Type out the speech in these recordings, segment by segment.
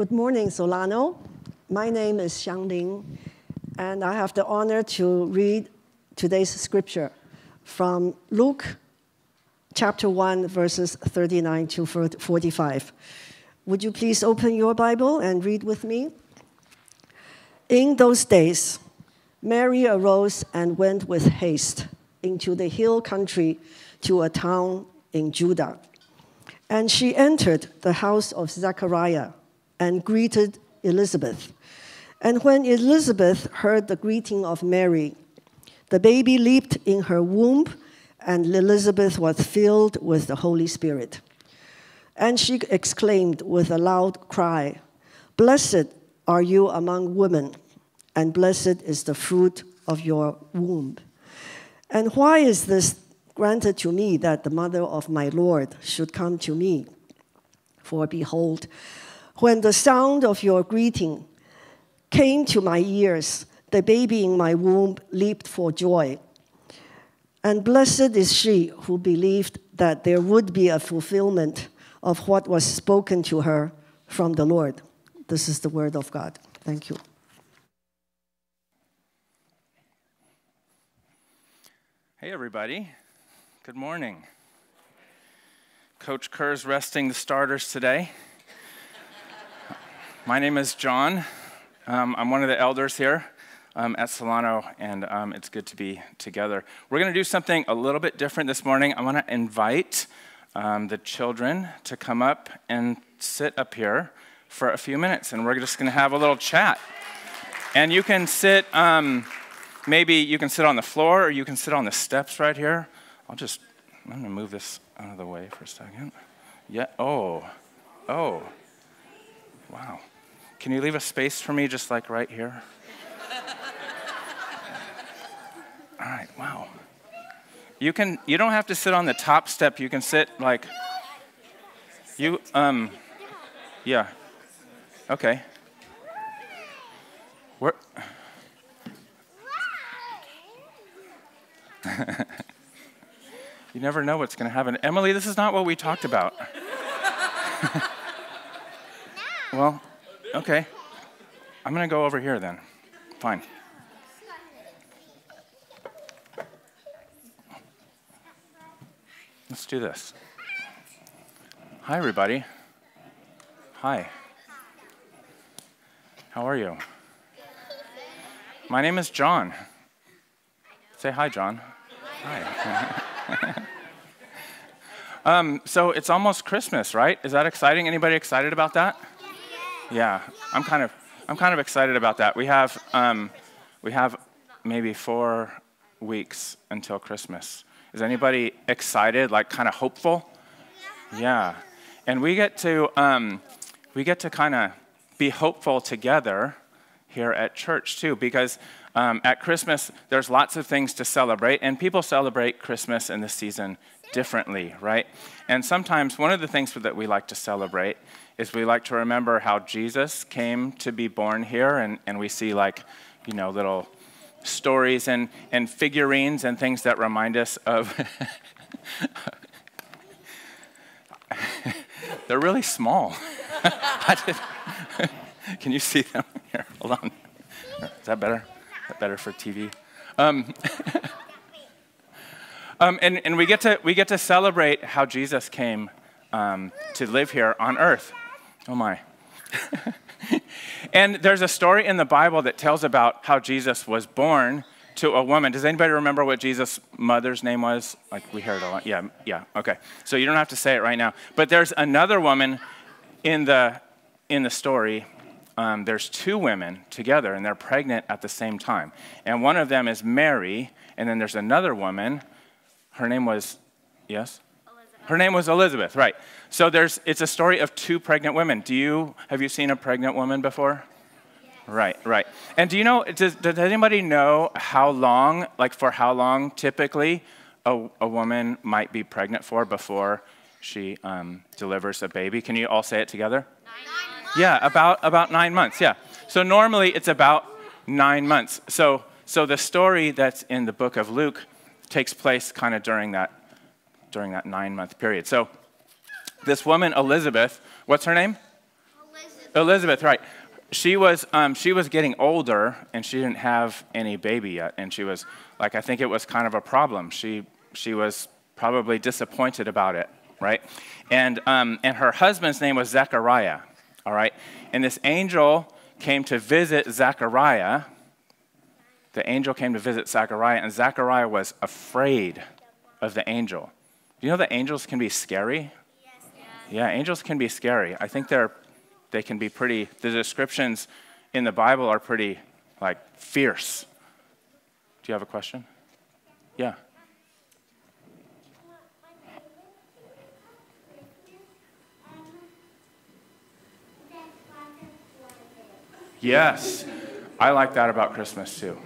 Good morning, Solano. My name is Xiang Ling, and I have the honor to read today's scripture from Luke chapter 1, verses 39 to 45. Would you please open your Bible and read with me? In those days, Mary arose and went with haste into the hill country to a town in Judah. And she entered the house of Zechariah and greeted Elizabeth. And when Elizabeth heard the greeting of Mary, the baby leaped in her womb, and Elizabeth was filled with the Holy Spirit. And she exclaimed with a loud cry, Blessed are you among women, and blessed is the fruit of your womb. And why is this granted to me that the mother of my Lord should come to me? For behold, when the sound of your greeting came to my ears, the baby in my womb leaped for joy. And blessed is she who believed that there would be a fulfillment of what was spoken to her from the Lord. This is the word of God. Thank you. Hey, everybody. Good morning. Coach Kerr's resting the starters today. My name is John. Um, I'm one of the elders here um, at Solano, and um, it's good to be together. We're going to do something a little bit different this morning. I want to invite um, the children to come up and sit up here for a few minutes, and we're just going to have a little chat. And you can sit um, maybe you can sit on the floor or you can sit on the steps right here. I'll just, I'm going to move this out of the way for a second. Yeah, oh, oh, wow. Can you leave a space for me just like right here? All right, wow. You can, you don't have to sit on the top step. You can sit like, you, um, yeah. Okay. Where, you never know what's going to happen. Emily, this is not what we talked about. well, okay. I'm going to go over here then. Fine. Let's do this. Hi, everybody. Hi. How are you? My name is John. Say hi, John. Hi. um, so it's almost Christmas, right? Is that exciting? Anybody excited about that? Yeah, I'm kind of, I'm kind of excited about that. We have, um, we have maybe four weeks until Christmas. Is anybody excited? Like, kind of hopeful? Yeah, and we get to, um, we get to kind of be hopeful together here at church too, because um, at Christmas, there's lots of things to celebrate, and people celebrate Christmas in this season differently, right? And sometimes one of the things that we like to celebrate is we like to remember how Jesus came to be born here, and, and we see like, you know, little stories and, and figurines and things that remind us of. They're really small. Can you see them? Here, hold on. Is that better? Better for TV. Um, um, and, and we, get to, we get to celebrate how Jesus came um, to live here on earth. Oh my. and there's a story in the Bible that tells about how Jesus was born to a woman. Does anybody remember what Jesus' mother's name was? Like we heard a lot. Yeah, yeah, okay. So you don't have to say it right now. But there's another woman in the in the story um, there's two women together and they're pregnant at the same time. And one of them is Mary, and then there's another woman. Her name was, yes? Elizabeth. Her name was Elizabeth, right. So there's, it's a story of two pregnant women. Do you, have you seen a pregnant woman before? Yes. Right, right. And do you know, does, does anybody know how long, like for how long typically a, a woman might be pregnant for before she um, delivers a baby? Can you all say it together? Nine. Yeah, about, about nine months, yeah. So normally it's about nine months. So, so the story that's in the book of Luke takes place kind of during that, during that nine month period. So this woman, Elizabeth, what's her name? Elizabeth. Elizabeth, right. She was, um, she was getting older and she didn't have any baby yet. And she was, like, I think it was kind of a problem. She, she was probably disappointed about it, right? And, um, and her husband's name was Zechariah, all right? And this angel came to visit Zechariah. The angel came to visit Zechariah, and Zechariah was afraid of the angel. Do you know that angels can be scary? Yeah, angels can be scary. I think they're, they can be pretty, the descriptions in the Bible are pretty, like, fierce. Do you have a question? Yeah. Yes, I like that about Christmas too.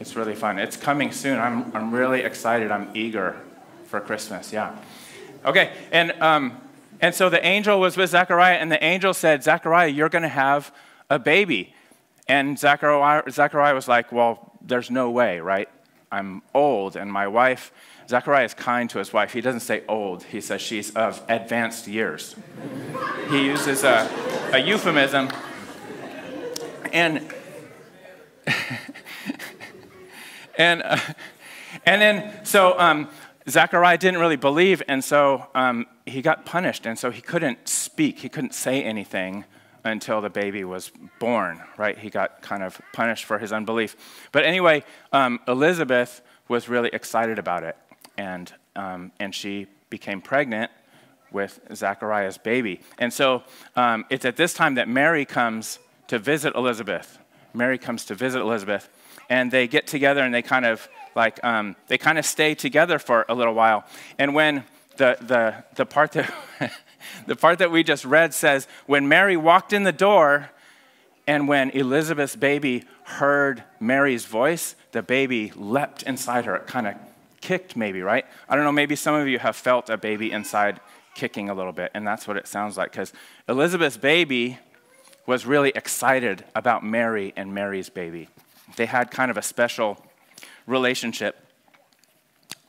It's really fun. It's coming soon. I'm, I'm really excited. I'm eager for Christmas. Yeah. Okay, and, um, and so the angel was with Zechariah, and the angel said, Zechariah, you're going to have a baby. And Zechariah, Zechariah was like, Well, there's no way, right? I'm old, and my wife, Zechariah is kind to his wife. He doesn't say old, he says she's of advanced years. he uses a, a euphemism and and uh, and then so um, didn't really believe, and so um, he got punished, and so he couldn't speak, he couldn't say anything until the baby was born. Right? He got kind of punished for his unbelief. But anyway, um, Elizabeth was really excited about it, and um, and she became pregnant with Zachariah's baby. And so um, it's at this time that Mary comes to visit Elizabeth. Mary comes to visit Elizabeth, and they get together and they kind of like um, they kind of stay together for a little while. And when the the the part that the part that we just read says when Mary walked in the door, and when Elizabeth's baby heard Mary's voice, the baby leapt inside her. It kind of kicked, maybe, right? I don't know, maybe some of you have felt a baby inside kicking a little bit, and that's what it sounds like. Because Elizabeth's baby was really excited about Mary and Mary's baby. They had kind of a special relationship.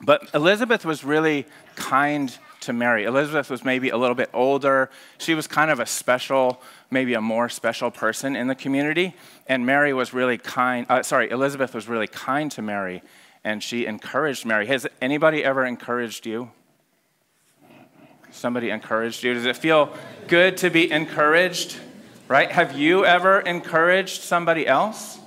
But Elizabeth was really kind to Mary. Elizabeth was maybe a little bit older. She was kind of a special, maybe a more special person in the community. And Mary was really kind, uh, sorry, Elizabeth was really kind to Mary and she encouraged Mary. Has anybody ever encouraged you? Somebody encouraged you? Does it feel good to be encouraged? Right? Have you ever encouraged somebody else?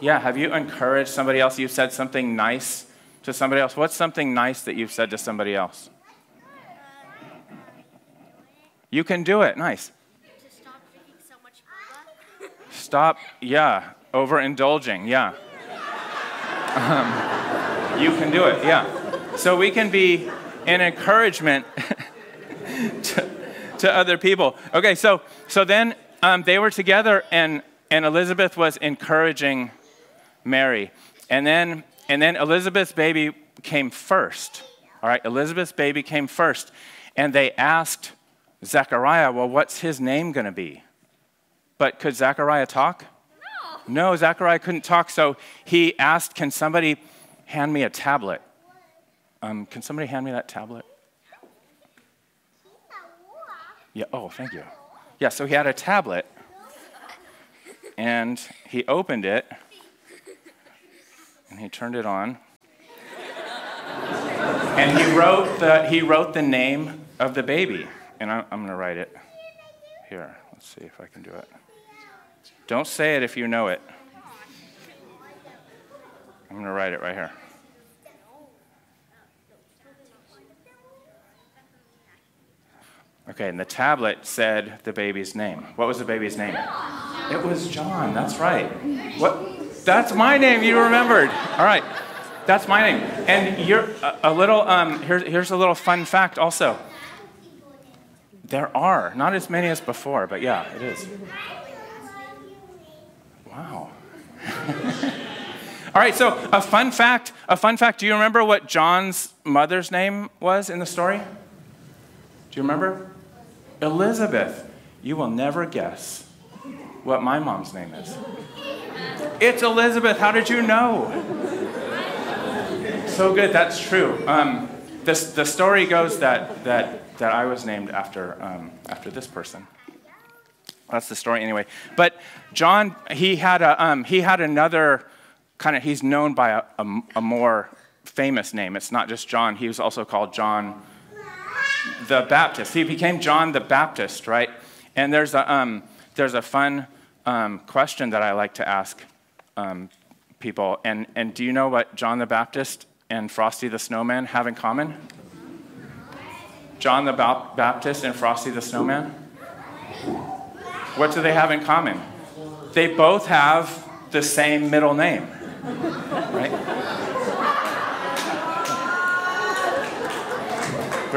Yeah, have you encouraged somebody else? You've said something nice to somebody else. What's something nice that you've said to somebody else? You can do it. Nice. stop. Stop, yeah, overindulging, yeah. Um, you can do it, yeah. So we can be an encouragement to, to other people. Okay, so so then um, they were together, and and Elizabeth was encouraging Mary, and then and then Elizabeth's baby came first. All right, Elizabeth's baby came first, and they asked Zechariah, "Well, what's his name going to be?" But could Zechariah talk? No. No, Zechariah couldn't talk, so he asked, "Can somebody hand me a tablet?" Um, can somebody hand me that tablet? Yeah, oh, thank you. Yeah, so he had a tablet and he opened it and he turned it on. and he wrote the, he wrote the name of the baby. And I'm, I'm going to write it here. Let's see if I can do it. Don't say it if you know it. I'm going to write it right here. Okay, and the tablet said the baby's name. What was the baby's name? It was John. That's right. What? That's my name. You remembered. All right. That's my name. And you're a, little. Um, here's here's a little fun fact. Also, there are not as many as before, but yeah, it is. Wow. All right. So a fun fact. A fun fact. Do you remember what John's mother's name was in the story? Do you remember? Elizabeth, you will never guess what my mom's name is. It's Elizabeth. How did you know? So good. That's true. Um, the story goes that, that, that I was named after, um, after this person. That's the story anyway. But John, he had, a, um, he had another kind of, he's known by a, a, a more famous name. It's not just John, he was also called John the Baptist. He became John the Baptist, right? And there's a, um, there's a fun um, question that I like to ask um, people. And, and do you know what John the Baptist and Frosty the Snowman have in common? John the ba- Baptist and Frosty the Snowman? What do they have in common? They both have the same middle name, right?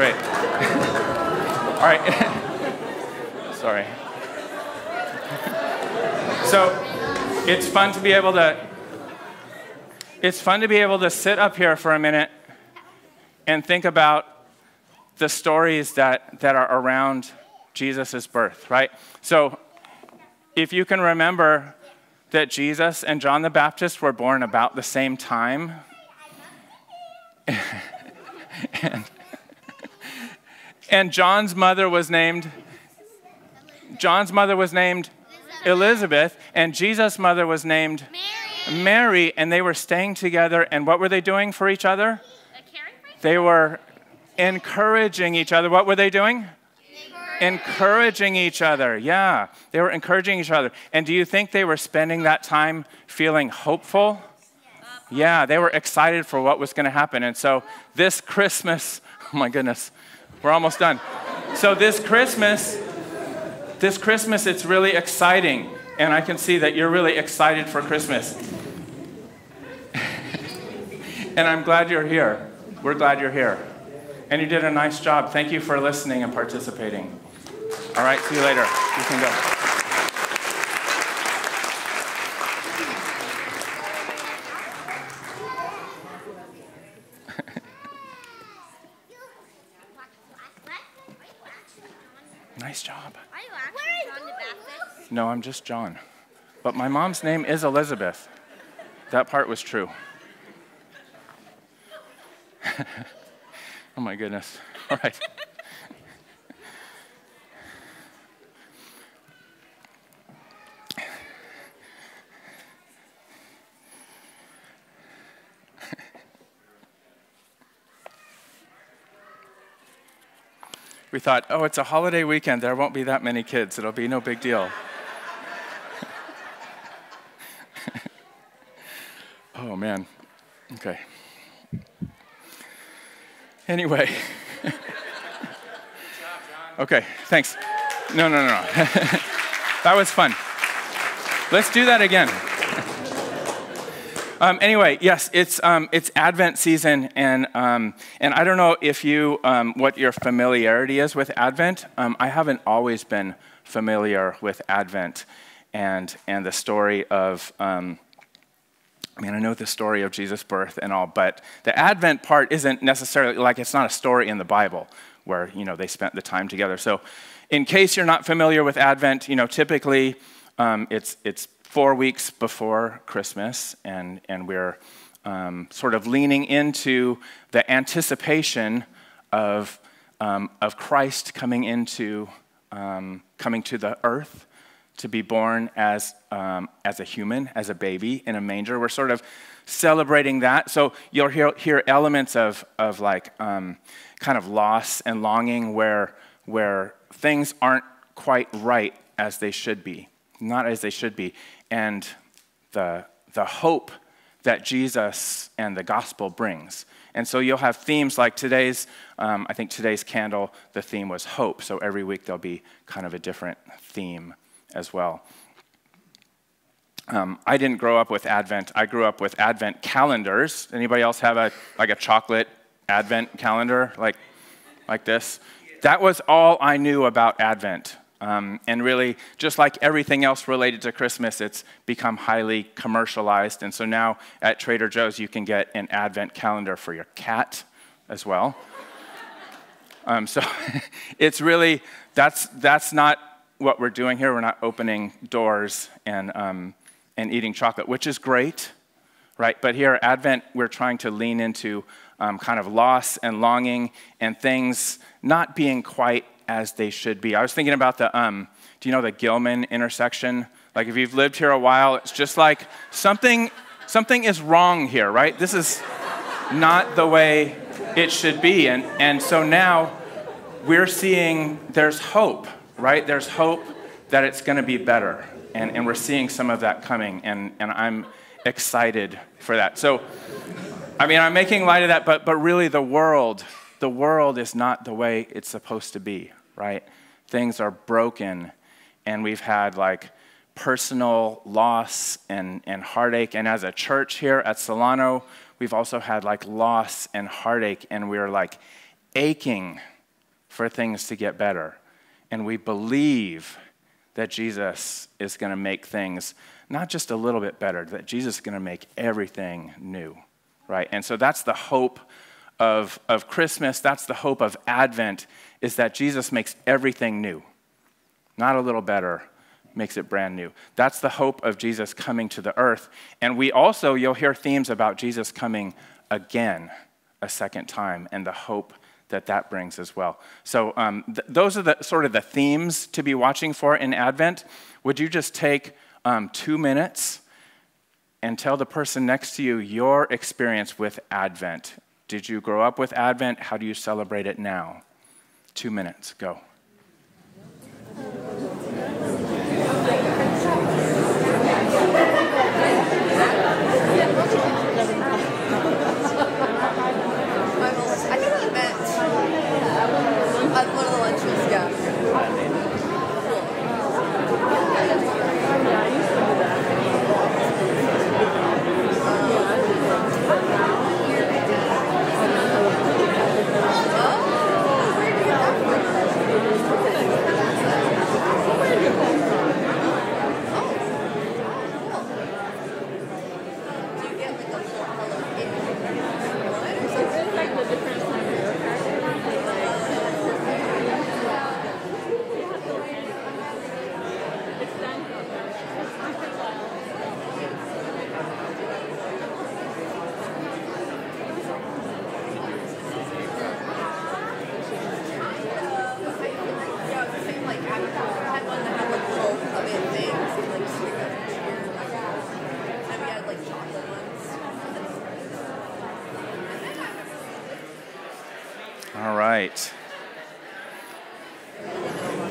Great. All right. Sorry. So it's fun to be able to it's fun to be able to sit up here for a minute and think about the stories that, that are around Jesus' birth, right? So if you can remember that Jesus and John the Baptist were born about the same time, and, and John's mother was named John's mother was named Elizabeth, and Jesus' mother was named Mary. Mary, and they were staying together. And what were they doing for each other? A caring for They were encouraging each other. What were they doing? Encouraging each other. Yeah, they were encouraging each other. And do you think they were spending that time feeling hopeful? Yeah, they were excited for what was going to happen. And so this Christmas, oh my goodness, we're almost done. So this Christmas, this Christmas, it's really exciting. And I can see that you're really excited for Christmas. and I'm glad you're here. We're glad you're here. And you did a nice job. Thank you for listening and participating. All right, see you later. You can go. Nice job. Are you actually John the Baptist? No, I'm just John. But my mom's name is Elizabeth. That part was true. oh my goodness. All right. We thought, oh, it's a holiday weekend. There won't be that many kids. It'll be no big deal. oh, man. Okay. Anyway. okay, thanks. No, no, no, no. that was fun. Let's do that again. Um, anyway, yes, it's, um, it's Advent season, and, um, and I don't know if you, um, what your familiarity is with Advent. Um, I haven't always been familiar with Advent and, and the story of, um, I mean, I know the story of Jesus' birth and all, but the Advent part isn't necessarily, like, it's not a story in the Bible where, you know, they spent the time together. So, in case you're not familiar with Advent, you know, typically it's, it's four weeks before Christmas, and, and we're um, sort of leaning into the anticipation of, um, of Christ coming into um, coming to the earth to be born as, um, as a human, as a baby in a manger. We're sort of celebrating that. So you'll hear, hear elements of, of like um, kind of loss and longing where, where things aren't quite right as they should be, not as they should be and the, the hope that Jesus and the gospel brings. And so you'll have themes like today's, um, I think today's candle, the theme was hope. So every week there'll be kind of a different theme as well. Um, I didn't grow up with Advent. I grew up with Advent calendars. Anybody else have a like a chocolate Advent calendar like like this? That was all I knew about Advent. Um, and really, just like everything else related to Christmas, it's become highly commercialized. And so now at Trader Joe's, you can get an advent calendar for your cat as well. um, so it's really, that's, that's not what we're doing here. We're not opening doors and, um, and eating chocolate, which is great, right? But here at Advent, we're trying to lean into um, kind of loss and longing and things not being quite as they should be. I was thinking about the, um, do you know the Gilman intersection? Like if you've lived here a while, it's just like something, something is wrong here, right? This is not the way it should be. And, and so now we're seeing there's hope, right? There's hope that it's going to be better. And, and we're seeing some of that coming. And, and I'm excited for that. So, I mean, I'm making light of that, but, but really the world, the world is not the way it's supposed to be, right? Things are broken, and we've had like personal loss and, and heartache. And as a church here at Solano, we've also had like loss and heartache, and we're like aching for things to get better. And we believe that Jesus is going to make things not just a little bit better, that Jesus is going to make everything new right? And so that's the hope of, of Christmas, that's the hope of Advent, is that Jesus makes everything new. Not a little better, makes it brand new. That's the hope of Jesus coming to the earth. And we also, you'll hear themes about Jesus coming again a second time and the hope that that brings as well. So um, th- those are the sort of the themes to be watching for in Advent. Would you just take um, two minutes and tell the person next to you your experience with Advent. Did you grow up with Advent? How do you celebrate it now? Two minutes, go.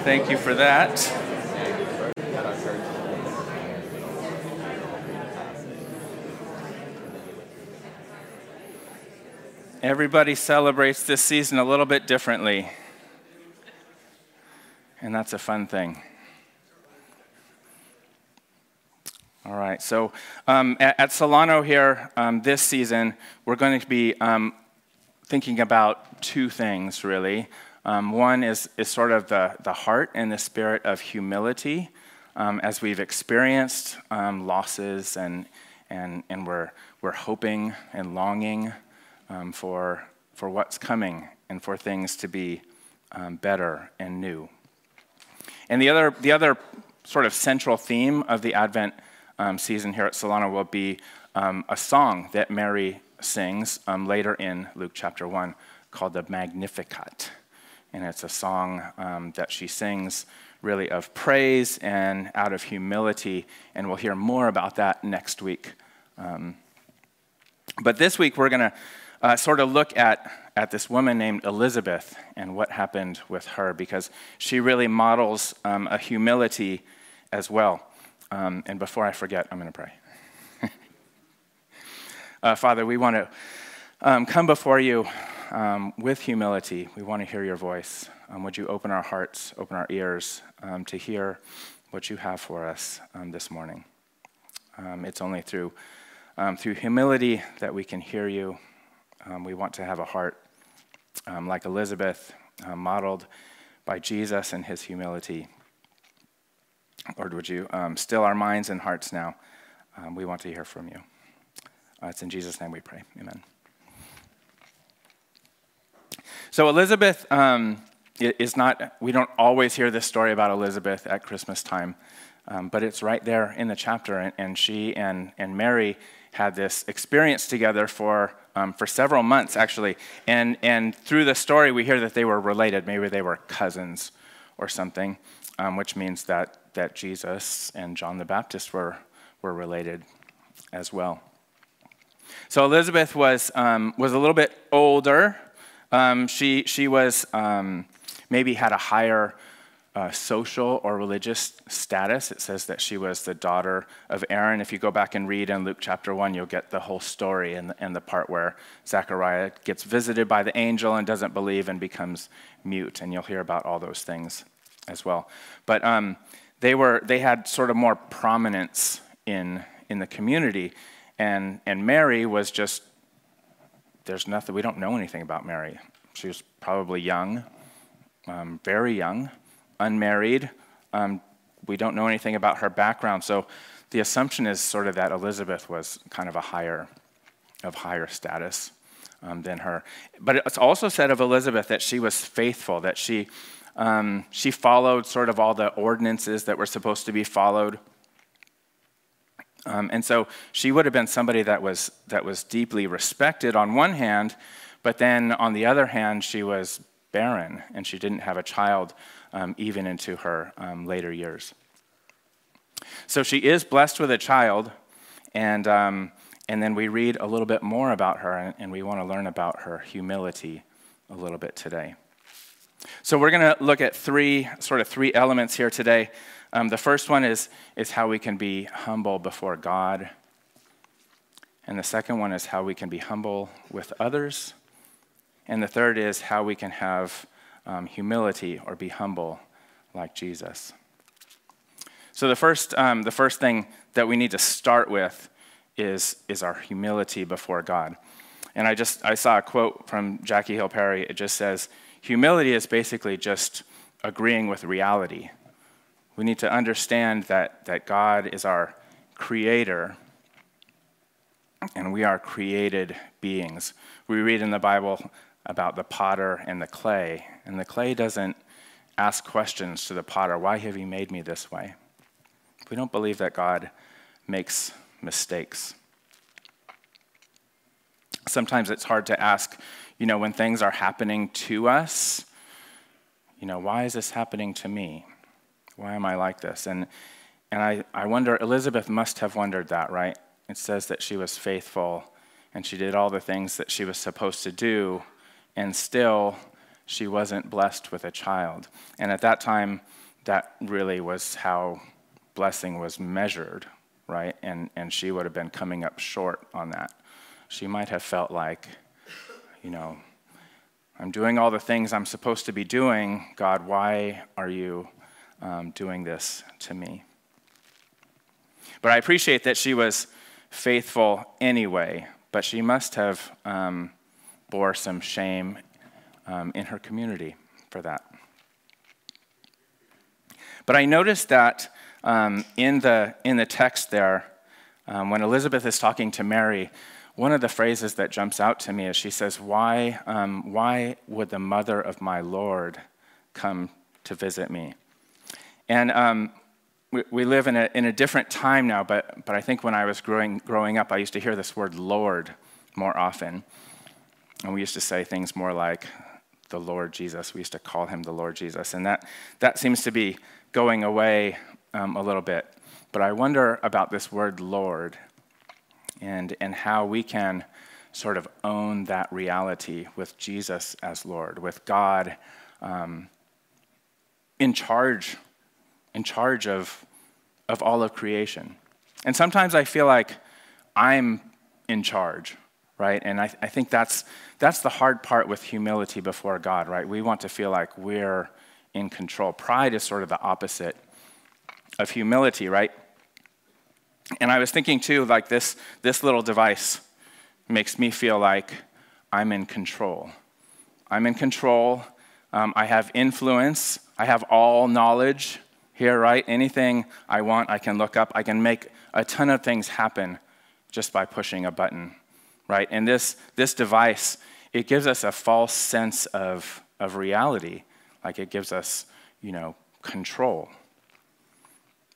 Thank you for that. Everybody celebrates this season a little bit differently, and that's a fun thing. All right, so um, at, at, Solano here um, this season, we're going to be um, thinking about two things really. Um, one is, is sort of the, the heart and the spirit of humility um, as we've experienced um, losses and, and, and we're, we're hoping and longing um, for, for what's coming and for things to be um, better and new. And the other, the other sort of central theme of the Advent um, season here at Solano will be a song that Mary sings later in Luke chapter 1 called the Magnificat and it's a song um, that she sings really of praise and out of humility, and we'll hear more about that next week. Um, but this week, we're going to uh, sort of look at, at this woman named Elizabeth and what happened with her, because she really models um, a humility as well. Um, and before I forget, I'm going to pray. uh, Father, we want to um, come before you um, with humility, we want to hear your voice. Um, would you open our hearts, open our ears um, to hear what you have for us um, this morning? Um, it's only through, through humility that we can hear you. we want to have a heart like Elizabeth, uh, modeled by Jesus and his humility. Lord, would you still our minds and hearts now? we want to hear from you. Uh, it's in Jesus' name we pray. Amen. So Elizabeth um, is not, we don't always hear this story about Elizabeth at Christmas time, um, but it's right there in the chapter. And, and, she and, and Mary had this experience together for, um, for several months, actually. And, and through the story, we hear that they were related. Maybe they were cousins or something, um, which means that, that Jesus and John the Baptist were, were related as well. So Elizabeth was, um, was a little bit older. Um, she, she was um, maybe had a higher uh, social or religious status. It says that she was the daughter of Aaron. If you go back and read in Luke chapter 1, you'll get the whole story and the, and the part where Zechariah gets visited by the angel and doesn't believe and becomes mute. And you'll hear about all those things as well. But um, they, were, they had sort of more prominence in, in the community. And, and Mary was just, there's nothing, we don't know anything about Mary. She was probably young, um, very young unmarried. Um, we don't know anything about her background, so the assumption is sort of that Elizabeth was kind of a higher, of higher status um, than her. But it's also said of Elizabeth that she was faithful, that she, um, she followed sort of all the ordinances that were supposed to be followed. Um, and so she would have been somebody that was, that was deeply respected on one hand, but then on the other hand, she was barren and she didn't have a child um, even into her um, later years. So she is blessed with a child, and, um, and then we read a little bit more about her, and, and we want to learn about her humility a little bit today. So we're going to look at three, sort of three elements here today. Um, the first one is, is how we can be humble before God. And the second one is how we can be humble with others. And the third is how we can have um, humility or be humble like Jesus. So, the first, um, the first thing that we need to start with is, is our humility before God. And I just I saw a quote from Jackie Hill Perry. It just says, Humility is basically just agreeing with reality. We need to understand that, that God is our creator and we are created beings. We read in the Bible about the potter and the clay, and the clay doesn't ask questions to the potter why have you made me this way? We don't believe that God makes mistakes. Sometimes it's hard to ask, you know, when things are happening to us, you know, why is this happening to me? Why am I like this? And, and I, I wonder, Elizabeth must have wondered that, right? It says that she was faithful and she did all the things that she was supposed to do and still she wasn't blessed with a child. And at that time, that really was how blessing was measured, right? And, and she would have been coming up short on that. She might have felt like, you know, I'm doing all the things I'm supposed to be doing. God, why are you um, doing this to me? But I appreciate that she was faithful anyway, but she must have um, bore some shame um, in her community for that. But I noticed that um, in, the, in the text there, um, when Elizabeth is talking to Mary, one of the phrases that jumps out to me is she says, Why, um, why would the mother of my Lord come to visit me? And um, we, we, live in a, in a different time now, but, but I think when I was growing, growing up, I used to hear this word Lord more often. And we used to say things more like, the Lord Jesus. We used to call him the Lord Jesus. And that, that seems to be going away um, a little bit. But I wonder about this word Lord and, and how we can sort of own that reality with Jesus as Lord, with God um, in charge, in charge of, of all of creation. And sometimes I feel like I'm in charge right? And I, I think that's, that's the hard part with humility before God, right? We want to feel like we're in control. Pride is sort of the opposite of humility, right? And I was thinking too, like this, this little device makes me feel like I'm in control. I'm in control. Um, I have influence. I have all knowledge here, right? Anything I want, I can look up. I can make a ton of things happen just by pushing a button right? And this, this device, it gives us a false sense of, of reality. Like it gives us, you know, control.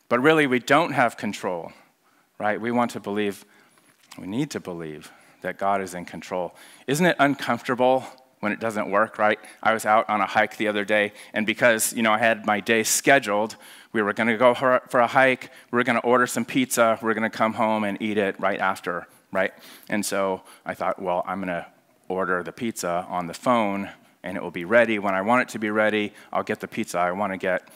But really, we don't have control, right? We want to believe, we need to believe that God is in control. Isn't it uncomfortable when it doesn't work, right? I was out on a hike the other day, and because, you know, I had my day scheduled, we were going to go for a hike, we were going to order some pizza, we are going to come home and eat it right after, right? And so I thought, well, I'm going to order the pizza on the phone, and it will be ready when I want it to be ready. I'll get the pizza I want to get.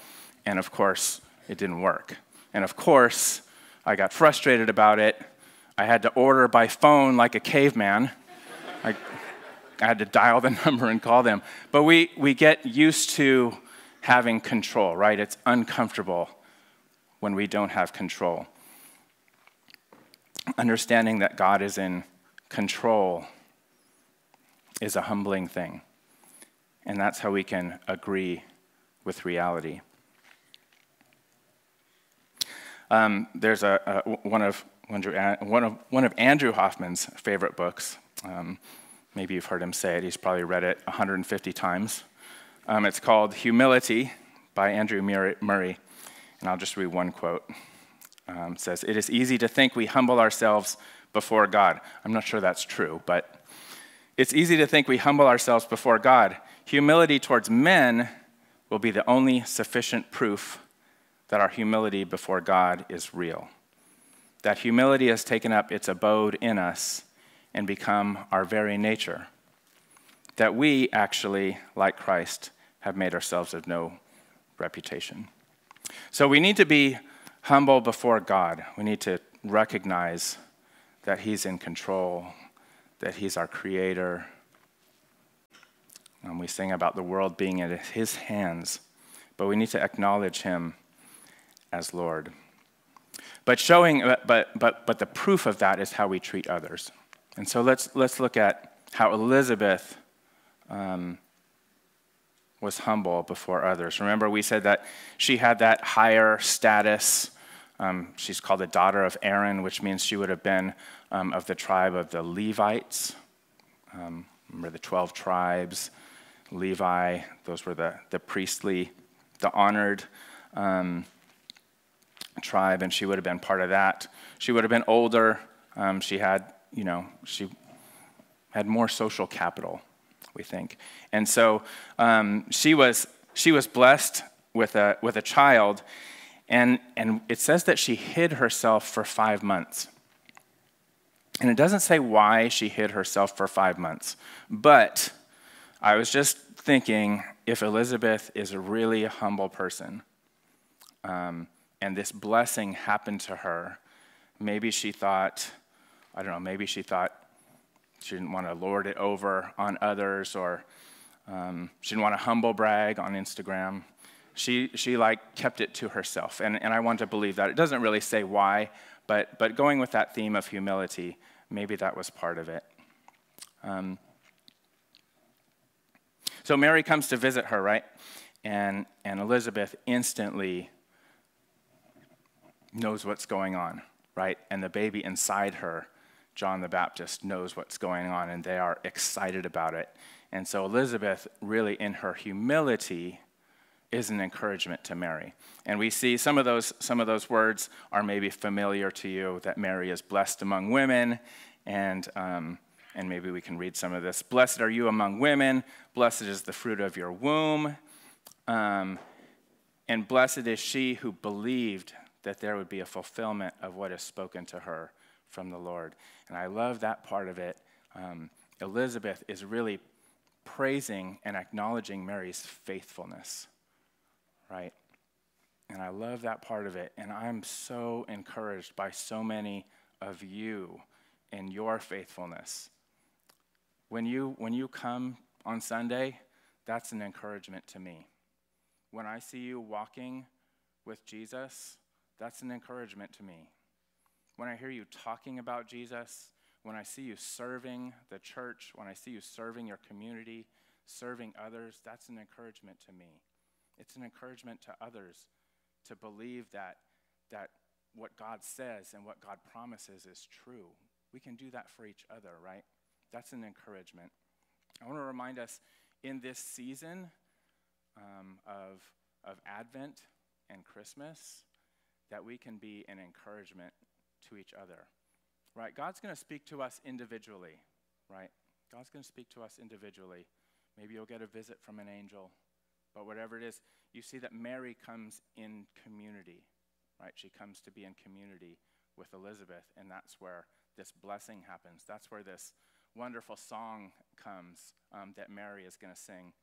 And of course, it didn't work. And of course, I got frustrated about it. I had to order by phone like a caveman. I, had to dial the number and call them. But we, we get used to having control, right? It's uncomfortable when we don't have control. Understanding that God is in control is a humbling thing. And that's how we can agree with reality. Um, there's a, a, one, of, one, of, one of Andrew Hoffman's favorite books. Um, maybe you've heard him say it, he's probably read it 150 times. Um, it's called Humility by Andrew Murray. And I'll just read one quote. Um, it says, It is easy to think we humble ourselves before God. I'm not sure that's true, but it's easy to think we humble ourselves before God. Humility towards men will be the only sufficient proof that our humility before God is real. That humility has taken up its abode in us and become our very nature. That we actually, like Christ, have made ourselves of no reputation. So we need to be humble before God. We need to recognize that He's in control, that He's our creator. And we sing about the world being in His hands, but we need to acknowledge Him as Lord. But showing, but, but, but the proof of that is how we treat others. And so let's, let's look at how Elizabeth um, was humble before others. Remember, we said that she had that higher status. Um, she's called the daughter of Aaron, which means she would have been um, of the tribe of the Levites. Um, remember the 12 tribes, Levi, those were the, the priestly, the honored. Um, tribe, and she would have been part of that. She would have been older. Um, she had, you know, she had more social capital, we think. And so um, she, was, she was blessed with a, with a child, and, and it says that she hid herself for five months. And it doesn't say why she hid herself for five months, but I was just thinking if Elizabeth is a really humble person, um, and this blessing happened to her, maybe she thought, I don't know, maybe she thought she didn't want to lord it over on others or um, she didn't want to humble brag on Instagram. She, she like kept it to herself. And, and I want to believe that. It doesn't really say why, but, but going with that theme of humility, maybe that was part of it. Um, so Mary comes to visit her, right? And, and Elizabeth instantly knows what's going on, right? And the baby inside her, John the Baptist, knows what's going on, and they are excited about it. And so Elizabeth, really in her humility, is an encouragement to Mary. And we see some of those, some of those words are maybe familiar to you that Mary is blessed among women, and, um, and maybe we can read some of this. Blessed are you among women, blessed is the fruit of your womb, um, and blessed is she who believed that there would be a fulfillment of what is spoken to her from the Lord. And I love that part of it. Um, Elizabeth is really praising and acknowledging Mary's faithfulness, right? And I love that part of it. And I'm so encouraged by so many of you in your faithfulness. When you, when you come on Sunday, that's an encouragement to me. When I see you walking with Jesus, that's an encouragement to me. When I hear you talking about Jesus, when I see you serving the church, when I see you serving your community, serving others, that's an encouragement to me. It's an encouragement to others to believe that, that what God says and what God promises is true. We can do that for each other, right? That's an encouragement. I want to remind us in this season um, of, of Advent and Christmas that we can be an encouragement to each other. Right? God's going to speak to us individually, right? God's going to speak to us individually. Maybe you'll get a visit from an angel. But whatever it is, you see that Mary comes in community, right? She comes to be in community with Elizabeth, and that's where this blessing happens. That's where this wonderful song comes um, that Mary is going to sing,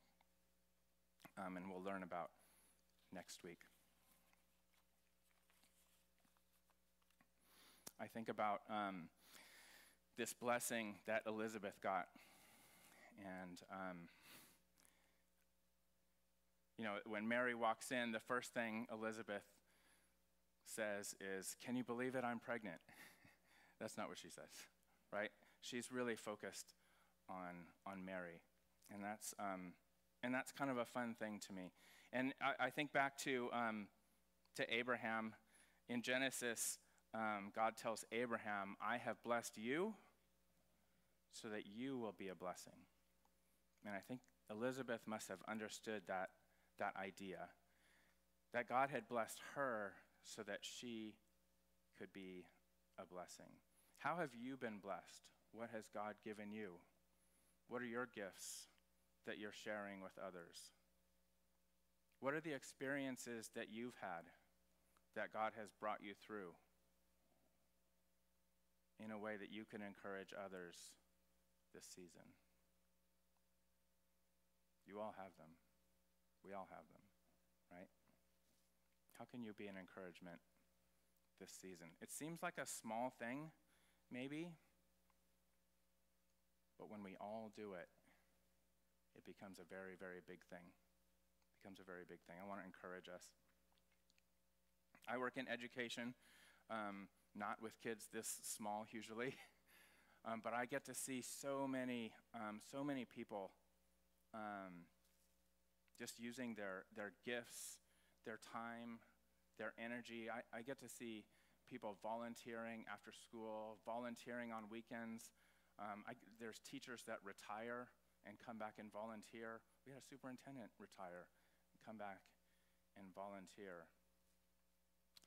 um, and we'll learn about next week. I think about um, this blessing that Elizabeth got. And, um, you know, when Mary walks in, the first thing Elizabeth says is, Can you believe it? I'm pregnant. That's not what she says, right? She's really focused on, on Mary. And that's, um, and that's kind of a fun thing to me. And I, I think back to, um, to Abraham in Genesis um, God tells Abraham, I have blessed you so that you will be a blessing. And I think Elizabeth must have understood that, that idea that God had blessed her so that she could be a blessing. How have you been blessed? What has God given you? What are your gifts that you're sharing with others? What are the experiences that you've had that God has brought you through? In a way that you can encourage others this season. You all have them. We all have them, right? How can you be an encouragement this season? It seems like a small thing, maybe, but when we all do it, it becomes a very, very big thing. It becomes a very big thing. I want to encourage us. I work in education. Um, not with kids this small usually, um, but I get to see so many, um, so many people um, just using their, their gifts, their time, their energy. I, I get to see people volunteering after school, volunteering on weekends. Um, I, there's teachers that retire and come back and volunteer. We had a superintendent retire and come back and volunteer.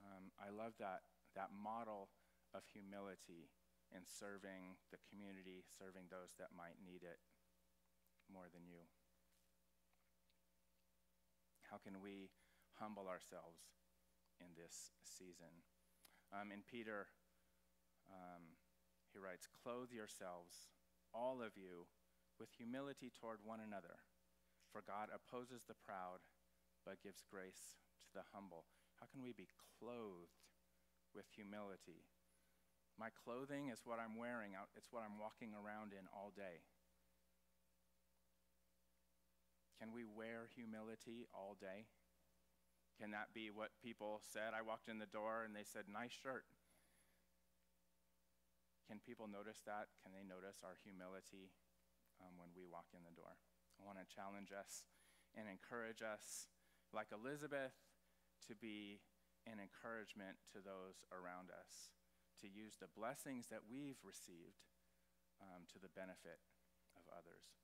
Um, I love that that model of humility in serving the community, serving those that might need it more than you? How can we humble ourselves in this season? Um, in Peter, um, he writes, Clothe yourselves, all of you, with humility toward one another, for God opposes the proud, but gives grace to the humble. How can we be clothed with humility. My clothing is what I'm wearing, it's what I'm walking around in all day. Can we wear humility all day? Can that be what people said? I walked in the door and they said, Nice shirt. Can people notice that? Can they notice our humility um, when we walk in the door? I want to challenge us and encourage us, like Elizabeth, to be and encouragement to those around us to use the blessings that we've received um, to the benefit of others.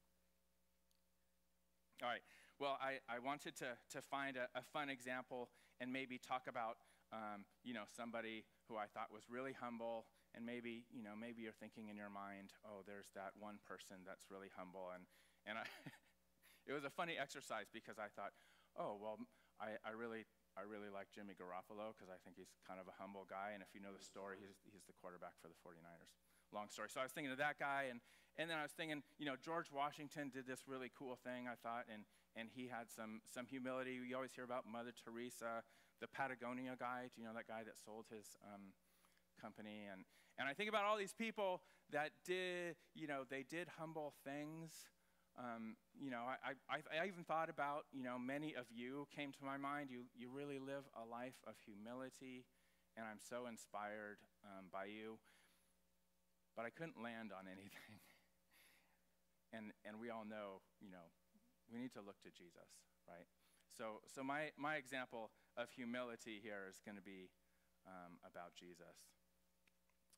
All right. Well, I, I wanted to, to find a, a fun example and maybe talk about, um, you know, somebody who I thought was really humble. And maybe, you know, maybe you're thinking in your mind, oh, there's that one person that's really humble. And, and I, it was a funny exercise because I thought, oh, well, I, I really I really like Jimmy Garoppolo because I think he's kind of a humble guy. And if you know the story, he's, he's the quarterback for the 49ers. Long story. So I was thinking of that guy. And, and then I was thinking, you know, George Washington did this really cool thing, I thought. And, and he had some, some humility. We always hear about Mother Teresa, the Patagonia guy. Do you know that guy that sold his um, company? And, and I think about all these people that did, you know, they did humble things. Um, you know, I, I, I, even thought about, you know, many of you came to my mind. You, you really live a life of humility, and I'm so inspired um, by you. But I couldn't land on anything. and, and we all know, you know, we need to look to Jesus, right? So, so my, my example of humility here is going to be um, about Jesus.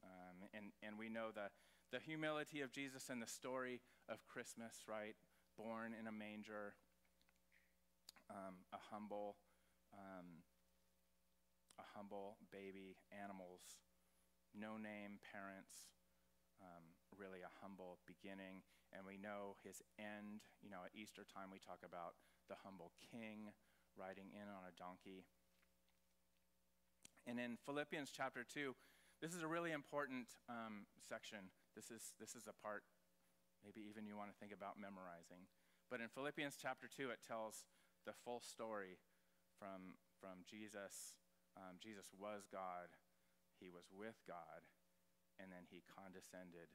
Um, and, and we know the, the humility of Jesus and the story of Christmas, right? Born in a manger, um, a humble, um, a humble baby, animals, no name, parents, um, really a humble beginning. and we know his end. You know, at Easter time, we talk about the humble king riding in on a donkey. And in Philippians chapter 2, this is a really important um, section. This is, this is a part maybe even you want to think about memorizing. But in Philippians chapter 2, it tells the full story from, from Jesus. Um, Jesus was God, he was with God, and then he condescended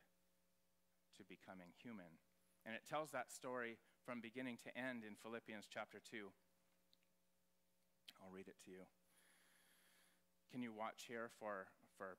to becoming human. And it tells that story from beginning to end in Philippians chapter 2. I'll read it to you. Can you watch here for, for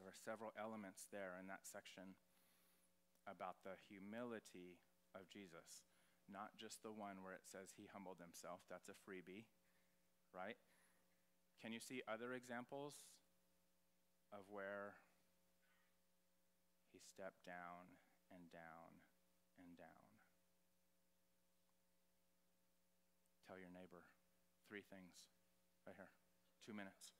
There are several elements there in that section about the humility of Jesus, not just the one where it says he humbled himself. That's a freebie, right? Can you see other examples of where he stepped down and down and down? Tell your neighbor three things right here. Two minutes.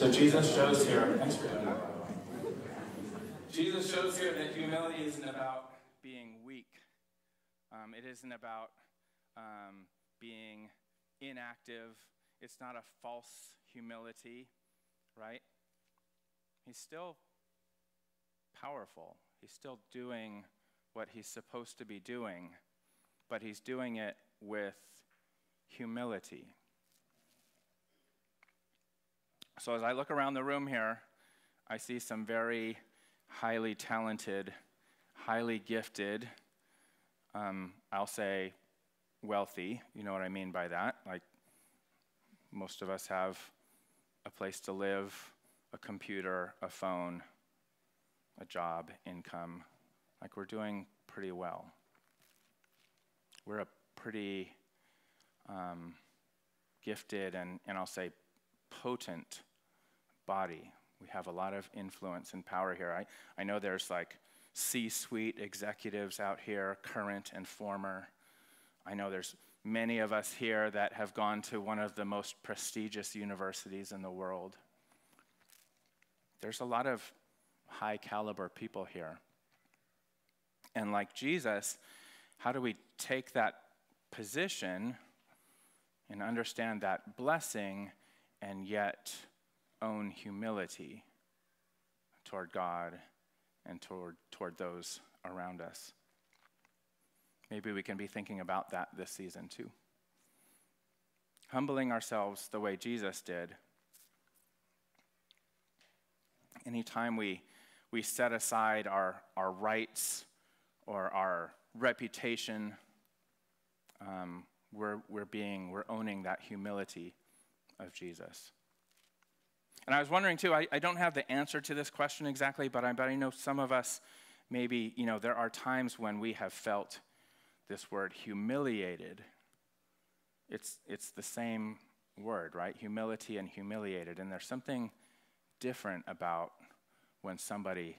So Jesus shows here, thanks for that. Jesus shows here that humility isn't about being weak. Um, it isn't about um, being inactive. It's not a false humility, right? He's still powerful. He's still doing what he's supposed to be doing, but he's doing it with humility. So as I look around the room here, I see some very highly talented, highly gifted, um, I'll say wealthy. You know what I mean by that? Like most of us have a place to live, a computer, a phone, a job, income. Like we're doing pretty well. We're a pretty um, gifted and, and I'll say potent body. We have a lot of influence and power here. I, I know there's like C suite executives out here, current and former. I know there's many of us here that have gone to one of the most prestigious universities in the world. There's a lot of high caliber people here. And like Jesus, how do we take that position and understand that blessing and yet own humility toward God and toward, toward those around us. Maybe we can be thinking about that this season too. Humbling ourselves the way Jesus did. Anytime we, we set aside our, our rights or our reputation, um, we're, we're being, we're owning that humility of Jesus. And I was wondering too, I, I don't have the answer to this question exactly, but I, but I know some of us maybe, you know, there are times when we have felt this word humiliated. It's, it's the same word, right? Humility and humiliated. And there's something different about when somebody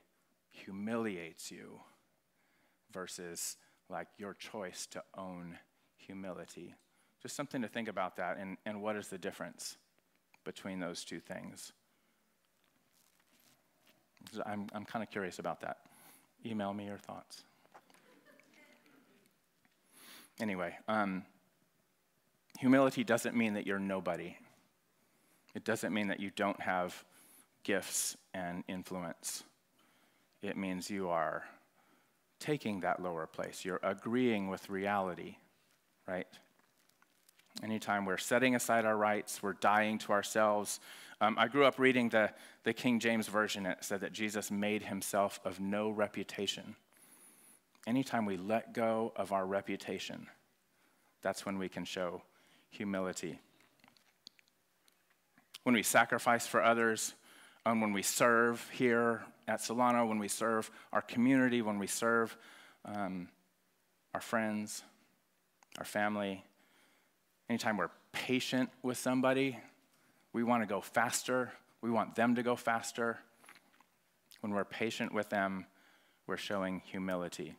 humiliates you versus like your choice to own humility. Just something to think about that and, and what is the difference between those two things. I'm, I'm kind of curious about that. Email me your thoughts. Anyway, um, humility doesn't mean that you're nobody. It doesn't mean that you don't have gifts and influence. It means you are taking that lower place. You're agreeing with reality, right? Anytime we're setting aside our rights, we're dying to ourselves. Um, I grew up reading the, the King James Version. It said that Jesus made himself of no reputation. Anytime we let go of our reputation, that's when we can show humility. When we sacrifice for others, and when we serve here at Solano, when we serve our community, when we serve um, our friends, our family, anytime we're patient with somebody, we want to go faster. We want them to go faster. When we're patient with them, we're showing humility.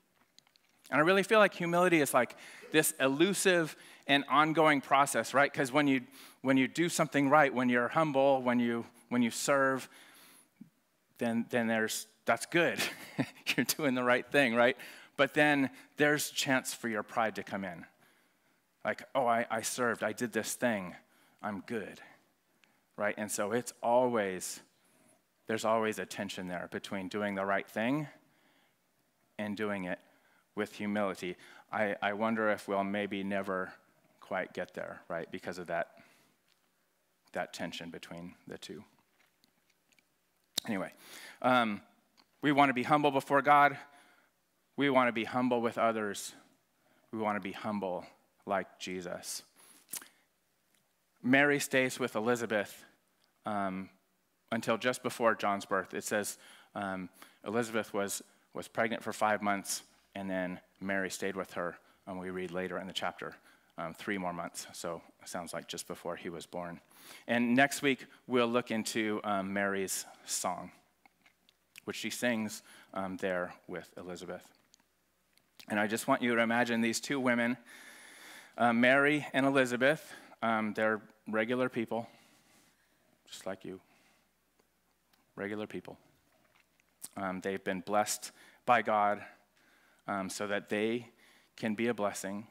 And I really feel like humility is like this elusive and ongoing process, right? Because when you, when you do something right, when you're humble, when you, when you serve, then, then there's, that's good. you're doing the right thing, right? But then there's chance for your pride to come in. Like, oh, I, I served, I did this thing, I'm good, right? And so it's always, there's always a tension there between doing the right thing and doing it with humility. I, I wonder if we'll maybe never quite get there, right? Because of that, that tension between the two. Anyway, um, we want to be humble before God. We want to be humble with others. We want to be humble like Jesus. Mary stays with Elizabeth um, until just before John's birth. It says um, Elizabeth was, was pregnant for five months and then Mary stayed with her, and we read later in the chapter, um, three more months. So it sounds like just before he was born. And next week, we'll look into um, Mary's song, which she sings um, there with Elizabeth. And I just want you to imagine these two women, uh, Mary and Elizabeth. Um, they're regular people, just like you. Regular people. Um, they've been blessed by God um, so that they can be a blessing.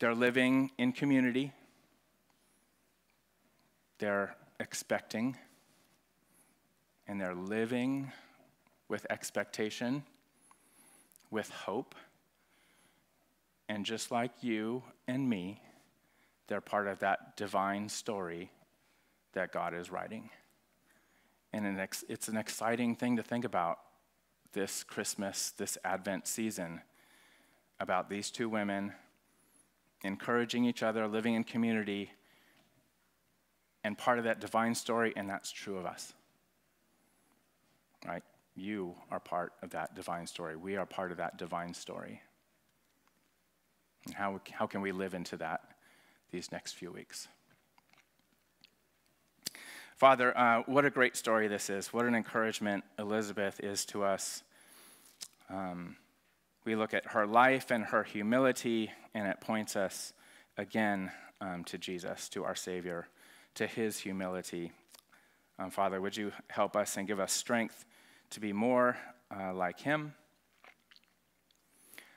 They're living in community, they're expecting, and they're living with expectation, with hope. And just like you and me, they're part of that divine story that God is writing. And it's an exciting thing to think about this Christmas, this Advent season, about these two women encouraging each other, living in community, and part of that divine story, and that's true of us. Right? You are part of that divine story. We are part of that divine story. And how, how can we live into that these next few weeks? Father, uh, what a great story this is. What an encouragement Elizabeth is to us. Um, we look at her life and her humility, and it points us again um, to Jesus, to our Savior, to his humility. Um, Father, would you help us and give us strength to be more uh, like him?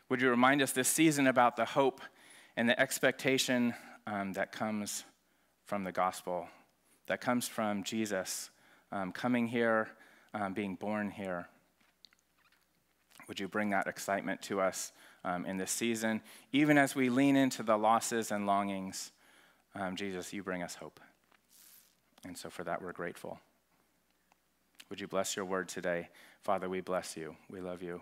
Would you remind us this season about the hope and the expectation um, that comes from the gospel that comes from Jesus um, coming here, um, being born here. Would you bring that excitement to us um, in this season? Even as we lean into the losses and longings, um, Jesus, you bring us hope. And so for that, we're grateful. Would you bless your word today? Father, we bless you. We love you.